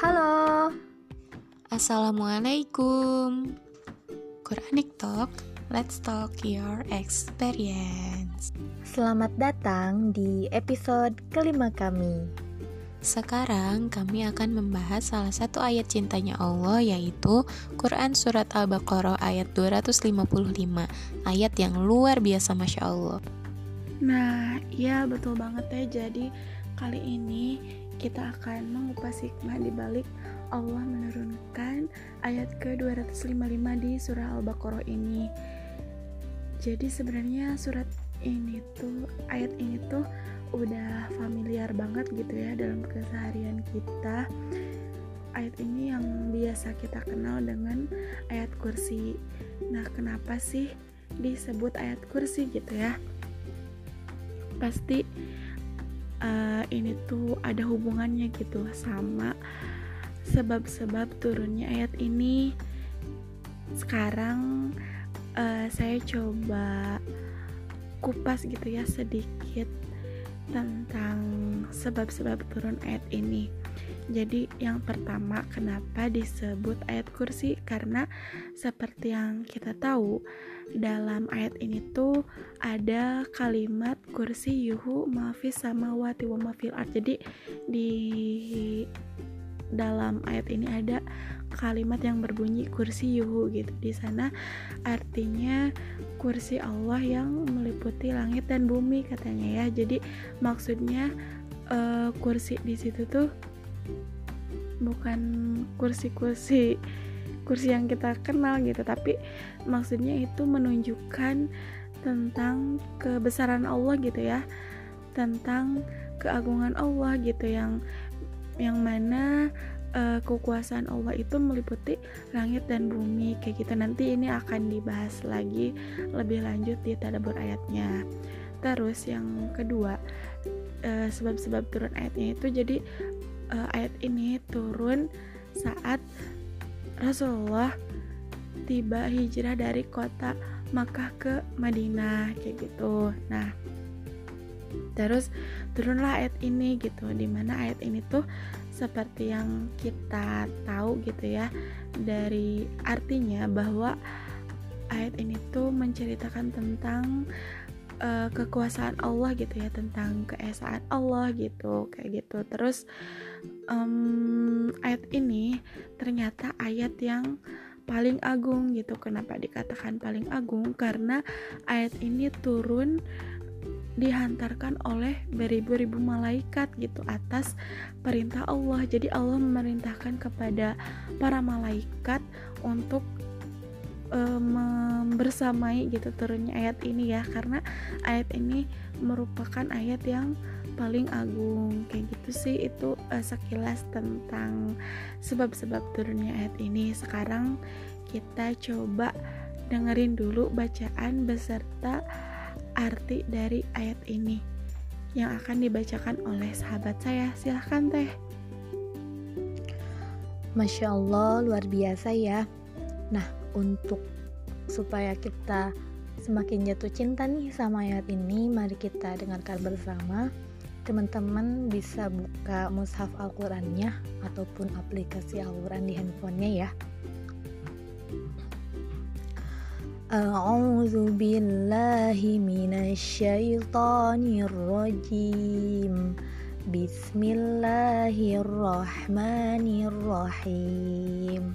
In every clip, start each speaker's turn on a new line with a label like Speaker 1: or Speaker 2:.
Speaker 1: Halo.
Speaker 2: Assalamualaikum. Quranic Talk, let's talk your experience.
Speaker 1: Selamat datang di episode kelima kami.
Speaker 2: Sekarang kami akan membahas salah satu ayat cintanya Allah yaitu Quran Surat Al-Baqarah ayat 255 Ayat yang luar biasa Masya Allah
Speaker 3: Nah, ya betul banget ya Jadi kali ini kita akan mengupas hikmah di balik Allah menurunkan ayat ke-255 di surah Al-Baqarah ini. Jadi sebenarnya surat ini tuh ayat ini tuh udah familiar banget gitu ya dalam keseharian kita. Ayat ini yang biasa kita kenal dengan ayat kursi. Nah, kenapa sih disebut ayat kursi gitu ya? Pasti uh, ini tuh ada hubungannya gitu sama sebab-sebab turunnya ayat ini. Sekarang uh, saya coba kupas gitu ya sedikit tentang sebab-sebab turun ayat ini. Jadi yang pertama kenapa disebut ayat kursi? Karena seperti yang kita tahu dalam ayat ini tuh ada kalimat kursi yuhu mafis sama wati wa mafil art jadi di dalam ayat ini ada kalimat yang berbunyi kursi yuhu gitu. Di sana artinya kursi Allah yang meliputi langit dan bumi katanya ya. Jadi maksudnya uh, kursi di situ tuh bukan kursi-kursi kursi yang kita kenal gitu. Tapi maksudnya itu menunjukkan tentang kebesaran Allah gitu ya. Tentang keagungan Allah gitu yang yang mana uh, kekuasaan Allah itu meliputi langit dan bumi kayak gitu. Nanti ini akan dibahas lagi lebih lanjut di tadabur ayatnya. Terus yang kedua uh, sebab-sebab turun ayatnya itu jadi uh, ayat ini turun saat Rasulullah tiba hijrah dari kota Makkah ke Madinah kayak gitu. Nah, terus turunlah ayat ini gitu di mana ayat ini tuh seperti yang kita tahu gitu ya dari artinya bahwa ayat ini tuh menceritakan tentang uh, kekuasaan Allah gitu ya tentang keesaan Allah gitu kayak gitu terus um, ayat ini ternyata ayat yang paling agung gitu. Kenapa dikatakan paling agung? Karena ayat ini turun dihantarkan oleh beribu-ribu malaikat gitu atas perintah Allah. Jadi Allah memerintahkan kepada para malaikat untuk membersamai gitu turunnya ayat ini ya. Karena ayat ini merupakan ayat yang paling agung. Kayak gitu sih itu uh, sekilas tentang sebab-sebab turunnya ayat ini. Sekarang kita coba dengerin dulu bacaan beserta arti dari ayat ini yang akan dibacakan oleh sahabat saya. Silahkan teh.
Speaker 1: Masya Allah luar biasa ya. Nah untuk supaya kita semakin jatuh cinta nih sama ayat ini mari kita dengarkan bersama teman-teman bisa buka mushaf Al-Qurannya ataupun aplikasi Al-Quran di handphonenya ya. A'udzu billahi minasyaitonir rajim Bismillahirrahmanirrahim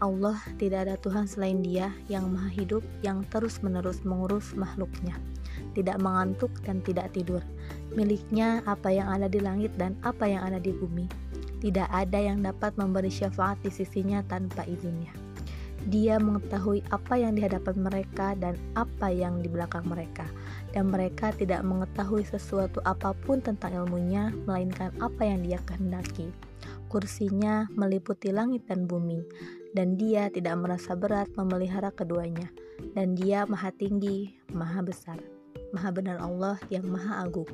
Speaker 1: Allah tidak ada Tuhan selain Dia yang Maha Hidup, yang terus-menerus mengurus makhluknya, tidak mengantuk dan tidak tidur. Miliknya apa yang ada di langit dan apa yang ada di bumi. Tidak ada yang dapat memberi syafaat di sisinya tanpa izinnya. Dia mengetahui apa yang di hadapan mereka dan apa yang di belakang mereka, dan mereka tidak mengetahui sesuatu apa pun tentang ilmunya, melainkan apa yang Dia kehendaki. Kursinya meliputi langit dan bumi, dan dia tidak merasa berat memelihara keduanya, dan dia maha tinggi, maha besar, maha benar Allah yang maha agung.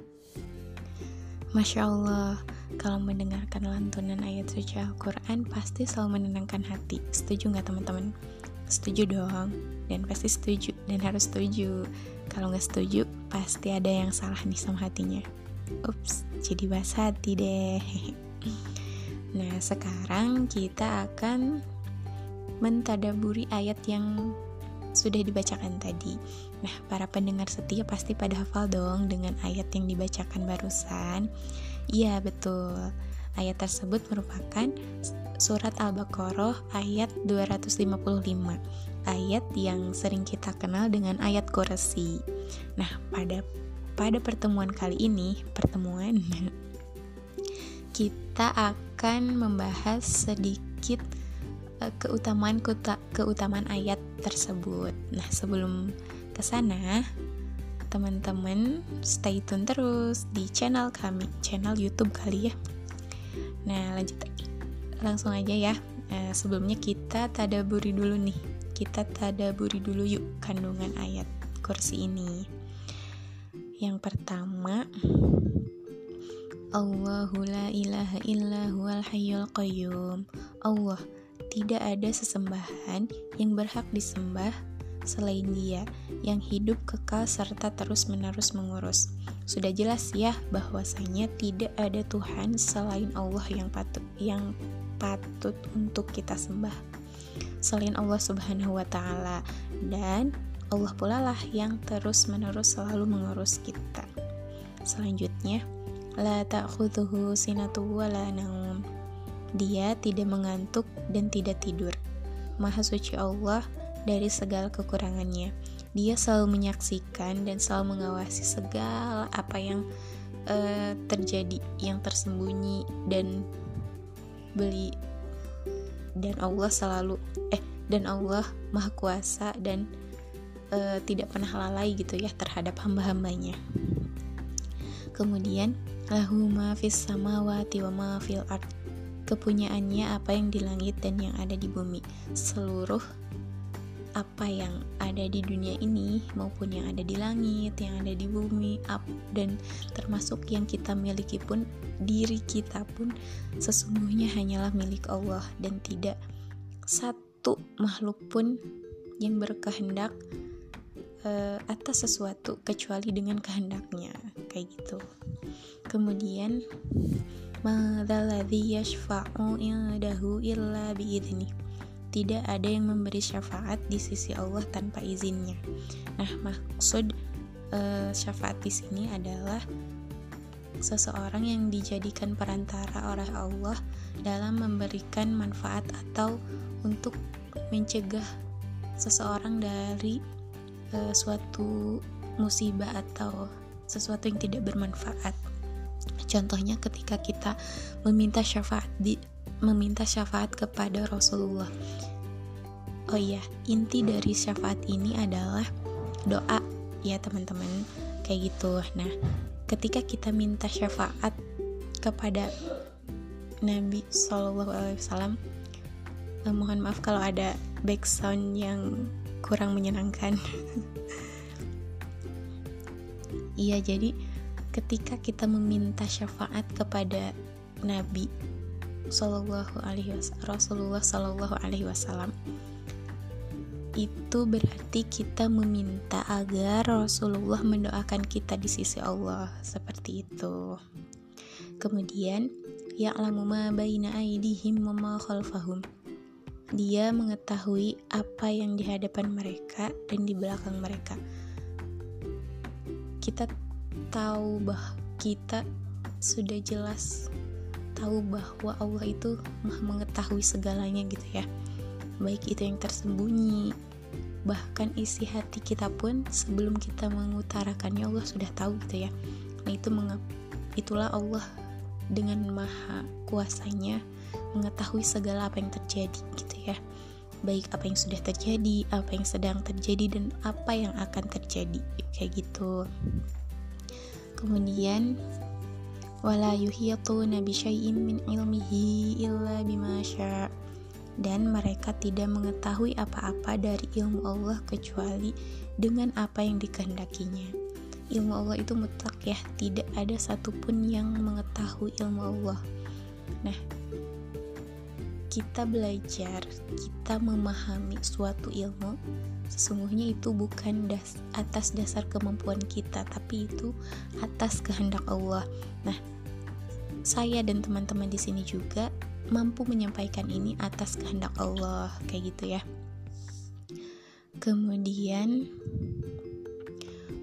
Speaker 2: Masya Allah, kalau mendengarkan lantunan ayat suci Al-Quran pasti selalu menenangkan hati. Setuju nggak teman-teman? Setuju dong, dan pasti setuju, dan harus setuju. Kalau nggak setuju, pasti ada yang salah nih sama hatinya. Ups, jadi bahas hati deh. Nah, sekarang kita akan mentadaburi ayat yang sudah dibacakan tadi. Nah, para pendengar setia pasti pada hafal dong dengan ayat yang dibacakan barusan. Iya, betul. Ayat tersebut merupakan surat Al-Baqarah ayat 255. Ayat yang sering kita kenal dengan ayat kursi. Nah, pada pada pertemuan kali ini, pertemuan kita akan membahas sedikit uh, keutamaan keutamaan ayat tersebut. Nah, sebelum ke sana, teman-teman stay tune terus di channel kami, channel YouTube kali ya. Nah, lanjut langsung aja ya. Uh, sebelumnya kita tadaburi dulu nih. Kita tadaburi dulu yuk kandungan ayat kursi ini. Yang pertama, Allahu la ilaha illa huwal hayyul qayyum. Allah tidak ada sesembahan yang berhak disembah selain Dia yang hidup kekal serta terus-menerus mengurus. Sudah jelas ya bahwasanya tidak ada Tuhan selain Allah yang patut yang patut untuk kita sembah. Selain Allah Subhanahu wa taala dan Allah pula lah yang terus-menerus selalu mengurus kita. Selanjutnya, la ta'khudhuhu sinatu wa la naum dia tidak mengantuk dan tidak tidur. Maha suci Allah dari segala kekurangannya. Dia selalu menyaksikan dan selalu mengawasi segala apa yang uh, terjadi, yang tersembunyi dan beli dan Allah selalu eh dan Allah maha kuasa dan uh, tidak pernah lalai gitu ya terhadap hamba-hambanya. Kemudian lahu ma fis samawati wa ma fil ard kepunyaannya apa yang di langit dan yang ada di bumi seluruh apa yang ada di dunia ini maupun yang ada di langit, yang ada di bumi, up dan termasuk yang kita miliki pun diri kita pun sesungguhnya hanyalah milik Allah dan tidak satu makhluk pun yang berkehendak uh, atas sesuatu kecuali dengan kehendaknya kayak gitu. Kemudian Tidak ada yang memberi syafaat di sisi Allah tanpa izinnya. Nah, maksud uh, syafaat di sini adalah seseorang yang dijadikan perantara oleh Allah dalam memberikan manfaat atau untuk mencegah seseorang dari uh, suatu musibah atau sesuatu yang tidak bermanfaat. Contohnya ketika kita meminta syafaat di meminta syafaat kepada Rasulullah. Oh iya, inti dari syafaat ini adalah doa ya teman-teman kayak gitu. Nah, ketika kita minta syafaat kepada Nabi Shallallahu Alaihi Wasallam, eh, mohon maaf kalau ada background yang kurang menyenangkan. Iya, jadi ketika kita meminta syafaat kepada Nabi Sallallahu Alaihi Wasallam Rasulullah Sallallahu Alaihi Wasallam itu berarti kita meminta agar Rasulullah mendoakan kita di sisi Allah seperti itu. Kemudian ya'lamu ma baina aidihim wa ma khalfahum. Dia mengetahui apa yang di hadapan mereka dan di belakang mereka. Kita tahu bah kita sudah jelas tahu bahwa Allah itu mengetahui segalanya gitu ya. Baik itu yang tersembunyi bahkan isi hati kita pun sebelum kita mengutarakannya Allah sudah tahu gitu ya. Nah itu itulah Allah dengan maha kuasanya mengetahui segala apa yang terjadi gitu ya. Baik apa yang sudah terjadi apa yang sedang terjadi dan apa yang akan terjadi kayak gitu kemudian wala yuhiyatuna bi syai'in min ilmihi illa bima dan mereka tidak mengetahui apa-apa dari ilmu Allah kecuali dengan apa yang dikehendakinya. Ilmu Allah itu mutlak ya, tidak ada satupun yang mengetahui ilmu Allah. Nah, kita belajar, kita memahami suatu ilmu, sesungguhnya itu bukan das atas dasar kemampuan kita, tapi itu atas kehendak Allah. Nah, saya dan teman-teman di sini juga mampu menyampaikan ini atas kehendak Allah kayak gitu ya. Kemudian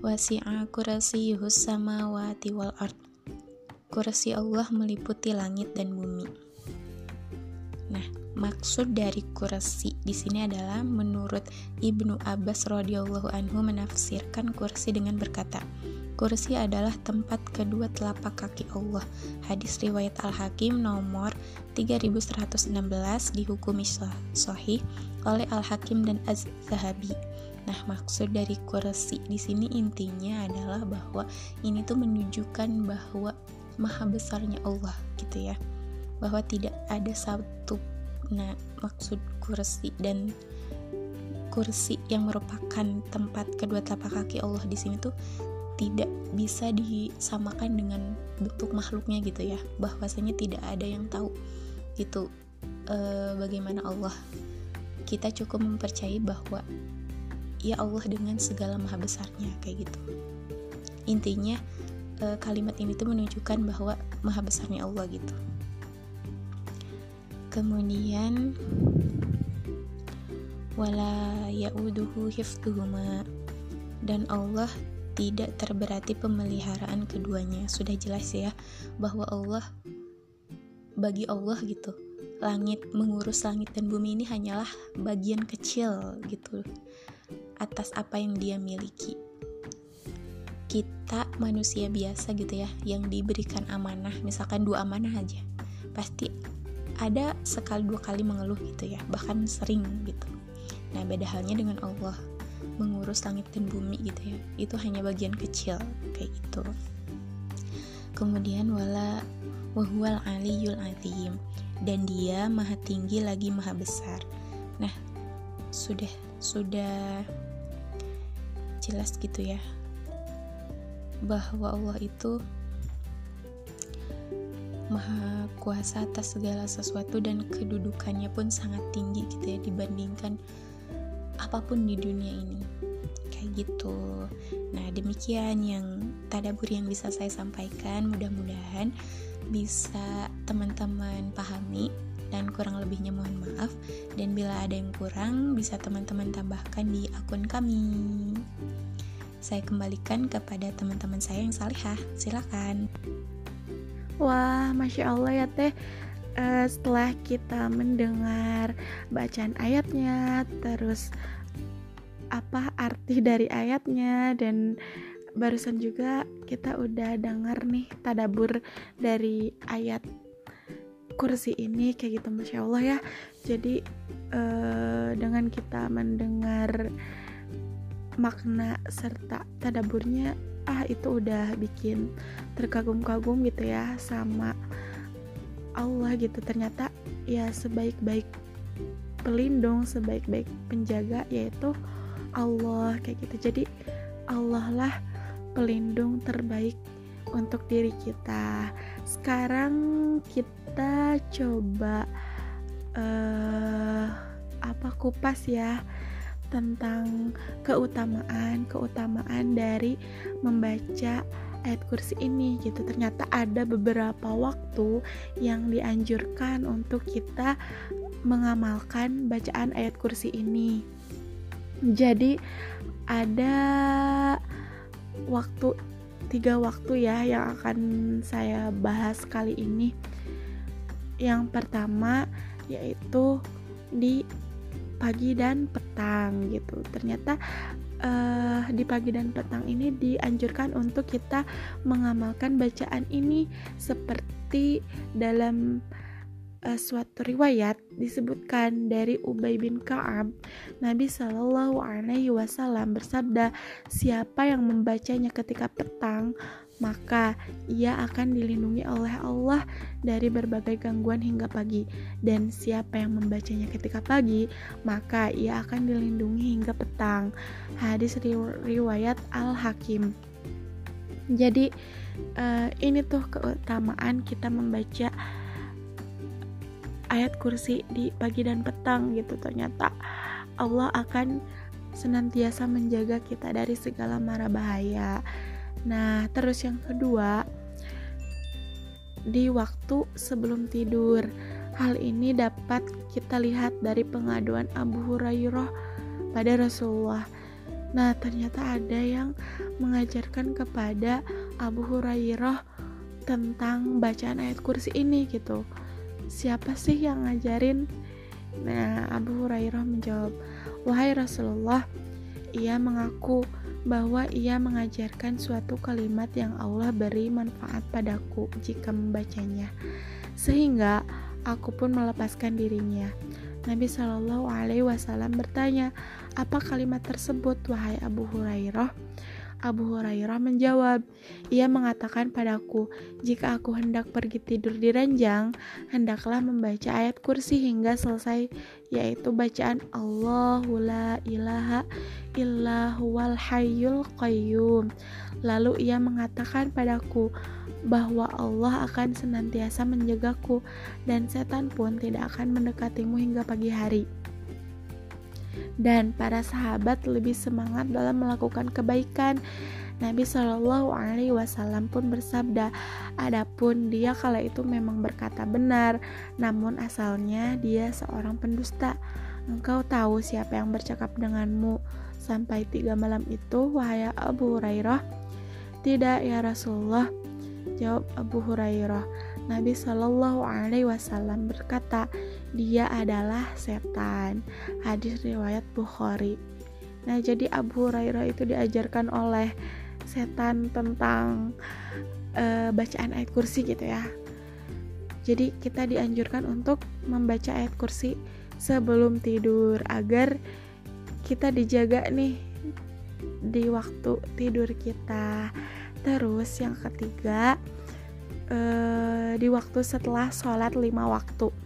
Speaker 2: wasi'a kursiyuhus samawati wal ard. Kursi Allah meliputi langit dan bumi nah maksud dari kursi di sini adalah menurut Ibnu Abbas radhiyallahu anhu menafsirkan kursi dengan berkata Kursi adalah tempat kedua telapak kaki Allah. Hadis riwayat Al-Hakim nomor 3116 dihukumi sahih oleh Al-Hakim dan Az-Zahabi. Nah, maksud dari kursi di sini intinya adalah bahwa ini tuh menunjukkan bahwa maha besarnya Allah gitu ya. Bahwa tidak ada satu nah maksud kursi dan kursi yang merupakan tempat kedua telapak kaki Allah di sini tuh tidak bisa disamakan dengan bentuk makhluknya gitu ya. Bahwasanya tidak ada yang tahu gitu e, bagaimana Allah. Kita cukup mempercayai bahwa ya Allah dengan segala maha besarnya kayak gitu. Intinya e, kalimat ini tuh menunjukkan bahwa maha besarnya Allah gitu kemudian wala ya'uduhu hifduhuma dan Allah tidak terberati pemeliharaan keduanya. Sudah jelas ya bahwa Allah bagi Allah gitu. Langit mengurus langit dan bumi ini hanyalah bagian kecil gitu atas apa yang dia miliki. Kita manusia biasa gitu ya yang diberikan amanah, misalkan dua amanah aja. Pasti ada sekali dua kali mengeluh gitu ya, bahkan sering gitu. Nah, beda halnya dengan Allah mengurus langit dan bumi gitu ya. Itu hanya bagian kecil kayak gitu. Kemudian wala wahwal aliyul azim. Dan dia maha tinggi lagi maha besar. Nah sudah sudah jelas gitu ya bahwa Allah itu maha kuasa atas segala sesuatu dan kedudukannya pun sangat tinggi gitu ya dibandingkan apa pun di dunia ini. Kayak gitu. Nah demikian yang tadabur yang bisa saya sampaikan. Mudah-mudahan bisa teman-teman pahami dan kurang lebihnya mohon maaf. Dan bila ada yang kurang bisa teman-teman tambahkan di akun kami. Saya kembalikan kepada teman-teman saya yang salihah. Silakan
Speaker 3: wah masya allah ya teh. Uh, setelah kita mendengar bacaan ayatnya, terus apa arti dari ayatnya dan barusan juga kita udah dengar nih tadabur dari ayat kursi ini kayak gitu masya Allah ya. Jadi uh, dengan kita mendengar makna serta tadaburnya itu udah bikin terkagum-kagum gitu ya sama Allah gitu? Ternyata ya sebaik-baik pelindung sebaik-baik penjaga yaitu Allah kayak gitu. Jadi Allah lah pelindung terbaik untuk diri kita. Sekarang kita coba uh, apa kupas ya tentang keutamaan keutamaan dari membaca ayat kursi ini gitu. Ternyata ada beberapa waktu yang dianjurkan untuk kita mengamalkan bacaan ayat kursi ini. Jadi ada waktu tiga waktu ya yang akan saya bahas kali ini. Yang pertama yaitu di pagi dan petang gitu. Ternyata uh, di pagi dan petang ini dianjurkan untuk kita mengamalkan bacaan ini seperti dalam uh, suatu riwayat disebutkan dari Ubay bin Ka'ab. Nabi Shallallahu Alaihi Wasallam bersabda siapa yang membacanya ketika petang maka ia akan dilindungi oleh Allah dari berbagai gangguan hingga pagi. Dan siapa yang membacanya ketika pagi, maka ia akan dilindungi hingga petang. Hadis riwayat Al-Hakim. Jadi uh, ini tuh keutamaan kita membaca ayat kursi di pagi dan petang gitu ternyata Allah akan senantiasa menjaga kita dari segala mara bahaya Nah, terus yang kedua, di waktu sebelum tidur. Hal ini dapat kita lihat dari pengaduan Abu Hurairah pada Rasulullah. Nah, ternyata ada yang mengajarkan kepada Abu Hurairah tentang bacaan ayat kursi ini gitu. Siapa sih yang ngajarin? Nah, Abu Hurairah menjawab, "Wahai Rasulullah, ia mengaku bahwa ia mengajarkan suatu kalimat yang Allah beri manfaat padaku jika membacanya, sehingga aku pun melepaskan dirinya. Nabi Shallallahu Alaihi Wasallam bertanya, apa kalimat tersebut, wahai Abu Hurairah? Abu Hurairah menjawab, ia mengatakan padaku, jika aku hendak pergi tidur di ranjang, hendaklah membaca ayat kursi hingga selesai, yaitu bacaan Allahu la ilaha illa huwal hayyul qayyum. Lalu ia mengatakan padaku bahwa Allah akan senantiasa menjagaku dan setan pun tidak akan mendekatimu hingga pagi hari dan para sahabat lebih semangat dalam melakukan kebaikan. Nabi Shallallahu Alaihi Wasallam pun bersabda, adapun dia kala itu memang berkata benar, namun asalnya dia seorang pendusta. Engkau tahu siapa yang bercakap denganmu sampai tiga malam itu, wahai Abu Hurairah? Tidak ya Rasulullah, jawab Abu Hurairah. Nabi Shallallahu Alaihi Wasallam berkata, dia adalah setan. Hadis riwayat Bukhari. Nah, jadi Abu Hurairah itu diajarkan oleh setan tentang uh, bacaan ayat kursi gitu ya. Jadi kita dianjurkan untuk membaca ayat kursi sebelum tidur agar kita dijaga nih di waktu tidur kita. Terus yang ketiga, uh, di waktu setelah sholat lima waktu.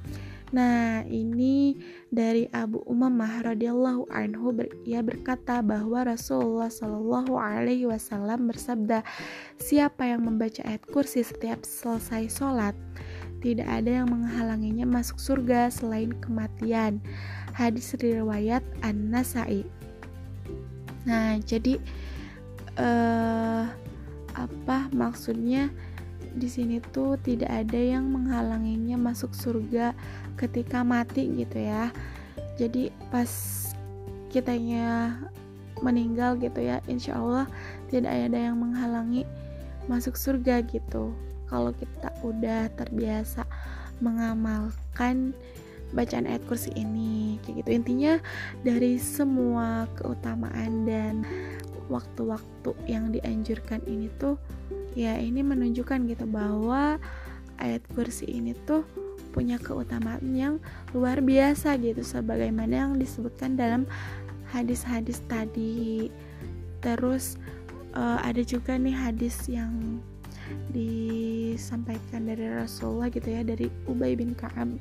Speaker 3: Nah, ini dari Abu Umamah radhiyallahu anhu ber, ia berkata bahwa Rasulullah shallallahu alaihi wasallam bersabda, "Siapa yang membaca ayat kursi setiap selesai sholat, tidak ada yang menghalanginya masuk surga selain kematian." Hadis riwayat An-Nasai. Nah, jadi uh, apa maksudnya? Di sini tuh tidak ada yang menghalanginya masuk surga ketika mati gitu ya. Jadi pas kitanya meninggal gitu ya, insya Allah tidak ada yang menghalangi masuk surga gitu. Kalau kita udah terbiasa mengamalkan bacaan ayat kursi ini kayak gitu intinya dari semua keutamaan dan waktu-waktu yang dianjurkan ini tuh ya ini menunjukkan gitu bahwa ayat kursi ini tuh punya keutamaan yang luar biasa gitu sebagaimana yang disebutkan dalam hadis-hadis tadi. Terus uh, ada juga nih hadis yang disampaikan dari Rasulullah gitu ya dari Ubay bin Ka'ab.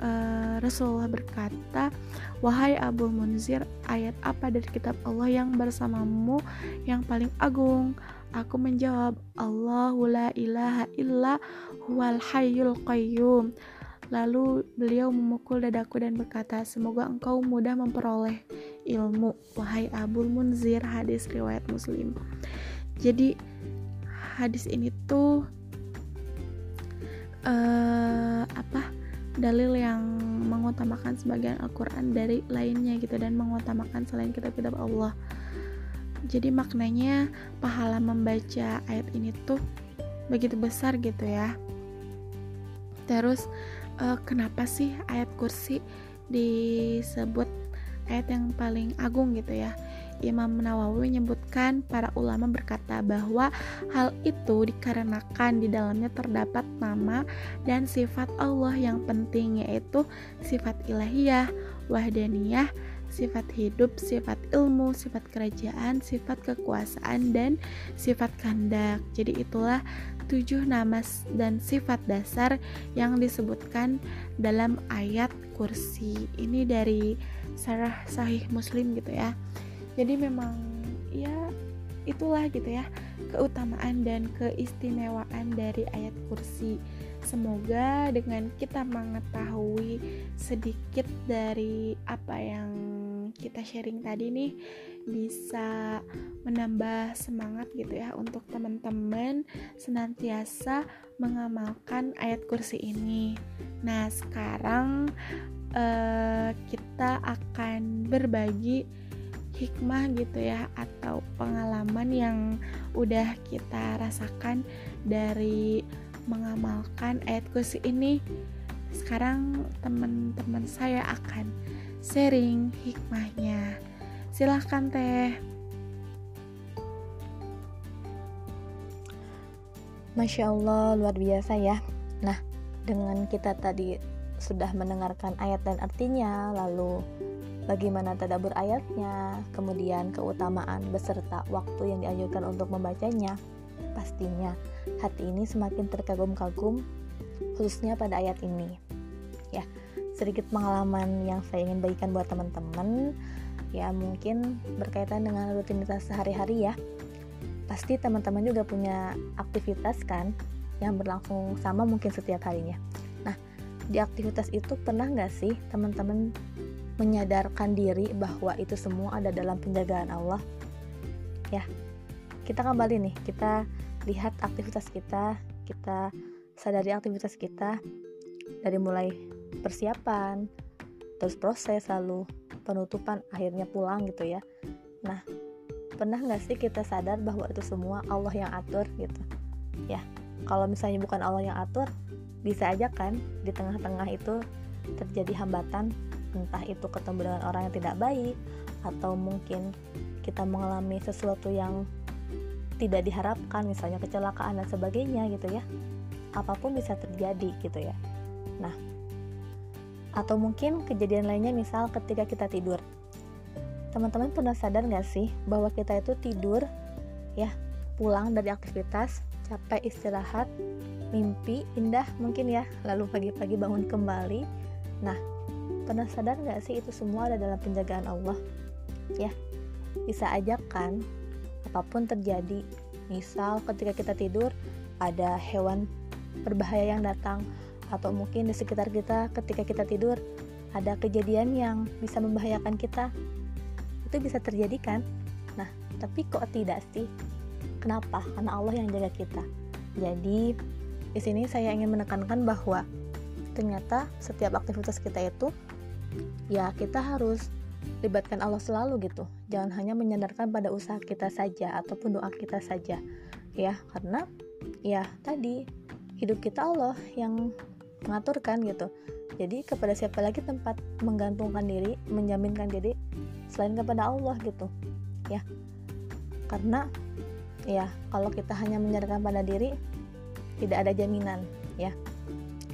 Speaker 3: Uh, Rasulullah berkata wahai Abu Munzir ayat apa dari kitab Allah yang bersamamu yang paling agung Aku menjawab, Allahu la ilaha illa huwal hayyul qayyum. Lalu beliau memukul dadaku dan berkata, semoga engkau mudah memperoleh ilmu, wahai Abul Munzir, hadis riwayat muslim. Jadi hadis ini tuh uh, apa dalil yang mengutamakan sebagian Al-Quran dari lainnya gitu dan mengutamakan selain kitab-kitab Allah jadi maknanya pahala membaca ayat ini tuh begitu besar gitu ya. Terus uh, kenapa sih ayat kursi disebut ayat yang paling agung gitu ya? Imam Nawawi menyebutkan para ulama berkata bahwa hal itu dikarenakan di dalamnya terdapat nama dan sifat Allah yang penting yaitu sifat ilahiyah, wahdaniyah, sifat hidup, sifat ilmu, sifat kerajaan, sifat kekuasaan, dan sifat kehendak. Jadi itulah tujuh nama dan sifat dasar yang disebutkan dalam ayat kursi. Ini dari Sarah Sahih Muslim gitu ya jadi memang ya itulah gitu ya keutamaan dan keistimewaan dari ayat kursi semoga dengan kita mengetahui sedikit dari apa yang kita sharing tadi nih bisa menambah semangat gitu ya untuk teman-teman senantiasa mengamalkan ayat kursi ini. Nah, sekarang uh, kita akan berbagi hikmah gitu ya atau pengalaman yang udah kita rasakan dari mengamalkan ayat kursi ini sekarang teman-teman saya akan sharing hikmahnya silahkan teh
Speaker 1: Masya Allah luar biasa ya Nah dengan kita tadi sudah mendengarkan ayat dan artinya lalu bagaimana tadabur ayatnya, kemudian keutamaan beserta waktu yang dianjurkan untuk membacanya. Pastinya hati ini semakin terkagum-kagum khususnya pada ayat ini. Ya, sedikit pengalaman yang saya ingin bagikan buat teman-teman ya mungkin berkaitan dengan rutinitas sehari-hari ya. Pasti teman-teman juga punya aktivitas kan yang berlangsung sama mungkin setiap harinya. Nah, di aktivitas itu pernah nggak sih teman-teman menyadarkan diri bahwa itu semua ada dalam penjagaan Allah ya kita kembali nih kita lihat aktivitas kita kita sadari aktivitas kita dari mulai persiapan terus proses lalu penutupan akhirnya pulang gitu ya. Nah pernah nggak sih kita sadar bahwa itu semua Allah yang atur gitu? Ya kalau misalnya bukan Allah yang atur bisa aja kan di tengah-tengah itu terjadi hambatan entah itu ketemu dengan orang yang tidak baik atau mungkin kita mengalami sesuatu yang tidak diharapkan misalnya kecelakaan dan sebagainya gitu ya. Apa pun bisa terjadi gitu ya. Nah atau mungkin kejadian lainnya misal ketika kita tidur. Teman-teman pernah sadar gak sih bahwa kita itu tidur ya pulang dari aktivitas capek istirahat mimpi indah mungkin ya lalu pagi-pagi bangun kembali. Nah Pernah sadar nggak sih itu semua ada dalam penjagaan Allah? Ya, bisa aja kan apa pun terjadi. Misal ketika kita tidur ada hewan berbahaya yang datang atau mungkin di sekitar kita ketika kita tidur ada kejadian yang bisa membahayakan kita. Itu bisa terjadi kan? Nah, tapi kok tidak sih? Kenapa? Karena Allah yang jaga kita. Jadi, di sini saya ingin menekankan bahwa ternyata setiap aktivitas kita itu ya kita harus libatkan Allah selalu gitu. Jangan hanya menyandarkan pada usaha kita saja ataupun doa kita saja ya. Karena ya tadi hidup kita Allah yang mengaturkan gitu. Jadi kepada siapa lagi tempat menggantungkan diri menjaminkan diri selain kepada Allah gitu ya. Karena ya kalau kita hanya menyandarkan pada diri tidak ada jaminan ya.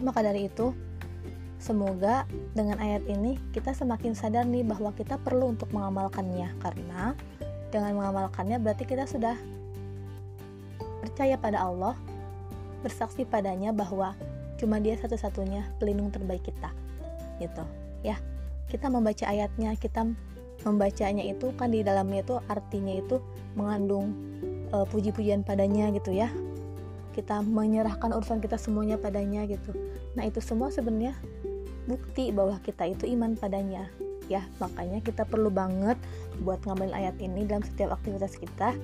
Speaker 1: Maka dari itu Semoga dengan ayat ini kita semakin sadar nih bahwa kita perlu untuk mengamalkannya karena dengan mengamalkannya berarti kita sudah percaya pada Allah, bersaksi padanya bahwa cuma dia satu-satunya pelindung terbaik kita. Gitu. Ya. Kita membaca ayatnya, kita membacanya itu kan di dalamnya itu artinya itu mengandung uh, puji-pujian padanya gitu ya. Kita menyerahkan urusan kita semuanya padanya gitu. Nah, itu semua sebenarnya bukti bahwa kita itu iman padanya. Ya makanya kita perlu banget buat ngambil ayat ini dalam setiap aktivitas kita.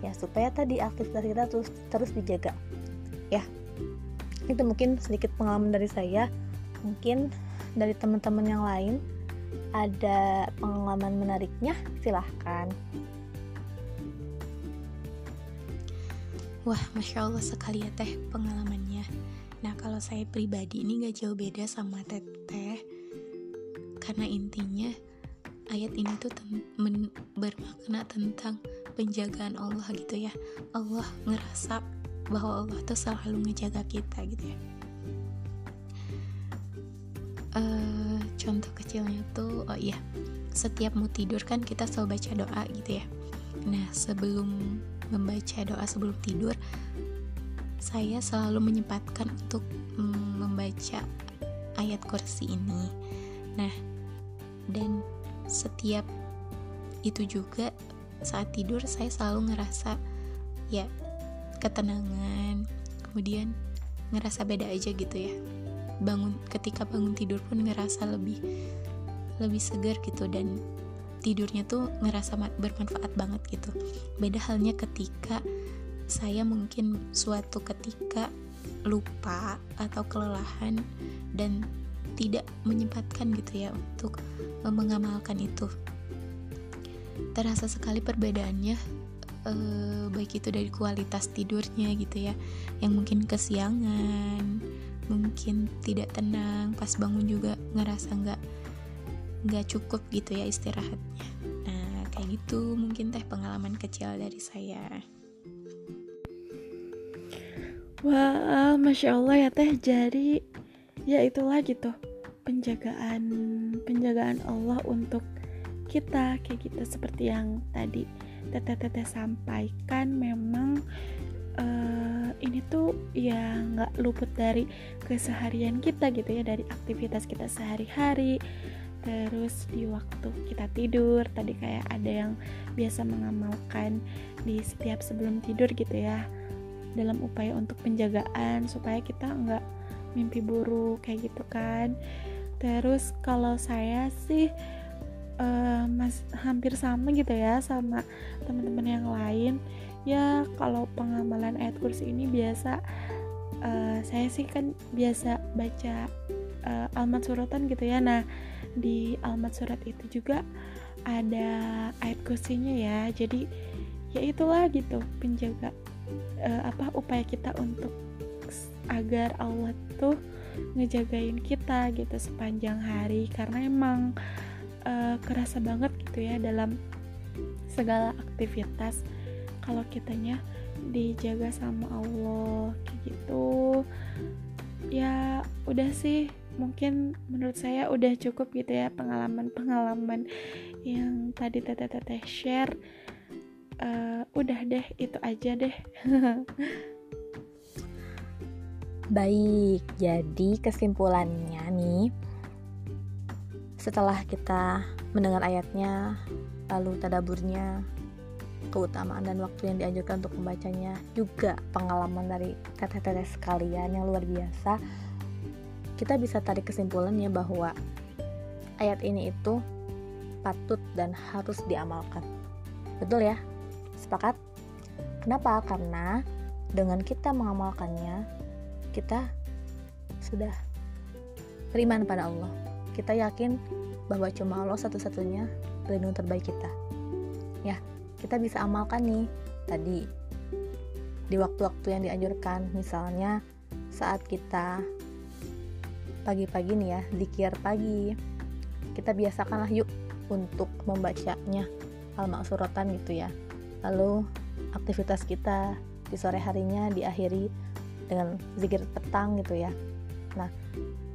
Speaker 1: Ya supaya tadi aktivitas kita terus terus dijaga. Ya itu mungkin sedikit pengalaman dari saya. Mungkin dari teman-teman yang lain ada pengalaman menariknya silahkan.
Speaker 2: Wah, masya Allah sekali ya teh pengalamannya. Nah, kalau saya pribadi ini gak jauh beda sama teteh karena intinya ayat ini tuh bermakna tentang penjagaan Allah gitu ya. Allah ngerasa bahwa Allah tuh selalu ngejaga kita gitu ya. Uh, contoh kecilnya tuh oh iya setiap mau tidur kan kita selalu baca doa gitu ya. Nah sebelum membaca doa sebelum tidur saya selalu menyempatkan untuk mm, membaca ayat kursi ini. Nah dan setiap itu juga saat tidur saya selalu ngerasa ya ketenangan kemudian ngerasa beda aja gitu ya. Bangun ketika bangun tidur pun ngerasa lebih lebih segar gitu dan tidurnya tuh ngerasa bermanfaat banget gitu. Beda halnya ketika saya mungkin suatu ketika lupa atau kelelahan dan tidak menyempatkan gitu ya untuk mengamalkan itu. Terasa sekali perbedaannya eh, baik itu dari kualitas tidurnya gitu ya yang mungkin kesiangan mungkin tidak tenang pas bangun juga ngerasa nggak nggak cukup gitu ya istirahatnya. Nah kayak gitu mungkin teh pengalaman kecil dari saya
Speaker 3: wah masya allah ya teh. Jadi ya itulah gitu. Penjagaan penjagaan Allah untuk kita kayak gitu. Seperti yang tadi teteh-teteh sampaikan memang uh, ini tuh ya nggak luput dari keseharian kita gitu ya dari aktivitas kita sehari-hari. Terus di waktu kita tidur tadi kayak ada yang biasa mengamalkan di setiap sebelum tidur gitu ya dalam upaya untuk penjagaan supaya kita nggak mimpi buruk kayak gitu kan. Terus kalau saya sih uh, mas hampir sama gitu ya sama teman-teman yang lain. Ya kalau pengamalan ayat kursi ini biasa uh, saya sih kan biasa baca uh, almat suratan gitu ya. Nah di almat surat itu juga ada ayat kursinya ya. Jadi ya itulah gitu penjaga uh, apa upaya kita untuk agar Allah tuh ngejagain kita gitu sepanjang hari. Karena emang uh, kerasa banget gitu ya dalam segala aktivitas. Kalau kitanya dijaga sama Allah kayak gitu ya udah sih. Mungkin menurut saya udah cukup gitu ya pengalaman-pengalaman yang tadi teteh-teteh share uh, udah deh itu aja deh.
Speaker 1: Baik jadi kesimpulannya nih setelah kita mendengar ayatnya lalu tadaburnya keutamaan dan waktu yang dianjurkan untuk membacanya juga pengalaman dari teteh-teteh sekalian yang luar biasa kita bisa tarik kesimpulannya bahwa ayat ini itu patut dan harus diamalkan. Betul ya sepakat? Kenapa? Karena dengan kita mengamalkannya kita sudah beriman pada Allah. Kita yakin bahwa cuma Allah satu-satunya pelindung terbaik kita. Ya kita bisa amalkan nih tadi. Di waktu-waktu yang dianjurkan misalnya saat kita pagi-pagi nih ya dikir pagi kita biasakanlah yuk untuk membacanya al-maksuratan gitu ya lalu aktivitas kita di sore harinya diakhiri dengan zikir petang gitu ya. Nah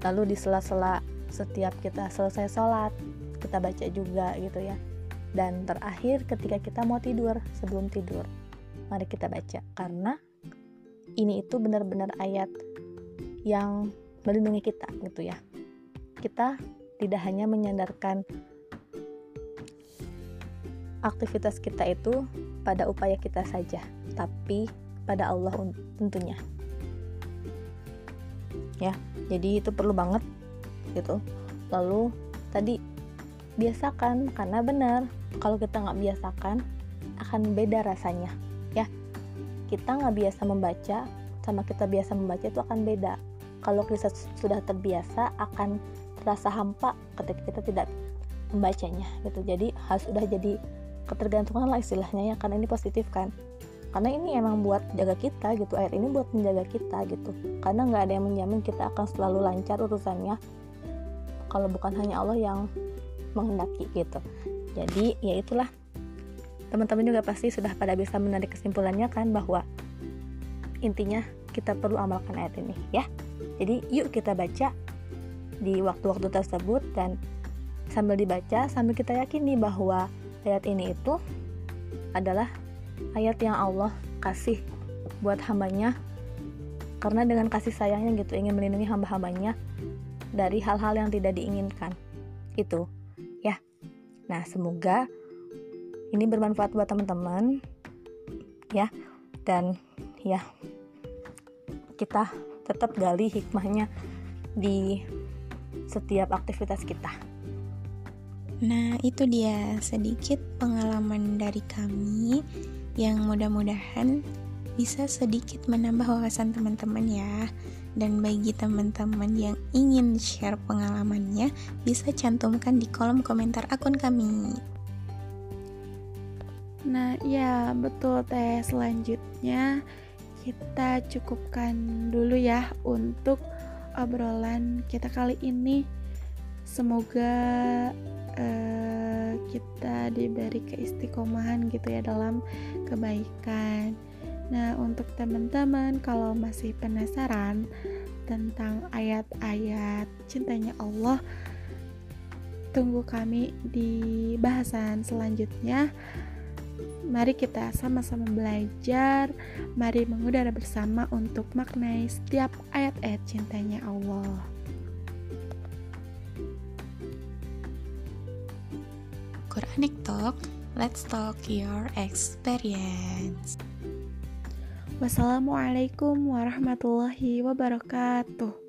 Speaker 1: lalu di sela-sela setiap kita selesai sholat kita baca juga gitu ya. Dan terakhir ketika kita mau tidur sebelum tidur mari kita baca. Karena ini itu benar-benar ayat yang melindungi kita gitu ya. Kita tidak hanya menyandarkan aktivitas kita itu pada upaya kita saja tapi pada Allah tentunya. Ya jadi itu perlu banget gitu. Lalu tadi biasakan karena benar kalau kita nggak biasakan akan beda rasanya ya. Kita nggak biasa membaca sama kita biasa membaca itu akan beda. Kalau kita sudah terbiasa akan terasa hampa ketika kita tidak membacanya gitu. Jadi harus sudah jadi ketergantungan lah istilahnya ya karena ini positif kan. Karena ini emang buat jaga kita gitu ayat ini buat menjaga kita gitu. Karena nggak ada yang menjamin kita akan selalu lancar urusannya kalau bukan hanya Allah yang menghendaki gitu. Jadi ya itulah. Teman-teman juga pasti sudah pada bisa menarik kesimpulannya kan bahwa intinya kita perlu amalkan ayat ini ya. Jadi yuk kita baca di waktu-waktu tersebut dan sambil dibaca sambil kita yakini bahwa ayat ini itu adalah ayat yang Allah kasih buat hambanya. Karena dengan kasih sayangnya gitu ingin melindungi hamba-hambanya dari hal-hal yang tidak diinginkan. Itu ya. Nah semoga ini bermanfaat buat teman-teman ya. Dan ya kita tetap gali hikmahnya di setiap aktivitas kita.
Speaker 2: Nah, itu dia sedikit pengalaman dari kami yang mudah-mudahan bisa sedikit menambah wawasan teman-teman ya. Dan bagi teman-teman yang ingin share pengalamannya, bisa cantumkan di kolom komentar akun kami.
Speaker 3: Nah, ya betul teh. Selanjutnya kita cukupkan dulu ya untuk obrolan kita kali ini. Semoga uh, kita diberi keistiqomahan gitu ya dalam kebaikan. Nah, untuk teman-teman kalau masih penasaran tentang ayat-ayat cintanya Allah, tunggu kami di bahasan selanjutnya. Mari kita sama-sama belajar, mari mengudara bersama untuk maknai setiap ayat-ayat cintanya Allah.
Speaker 2: Quranic Talk, let's talk your experience.
Speaker 3: Wassalamualaikum warahmatullahi wabarakatuh.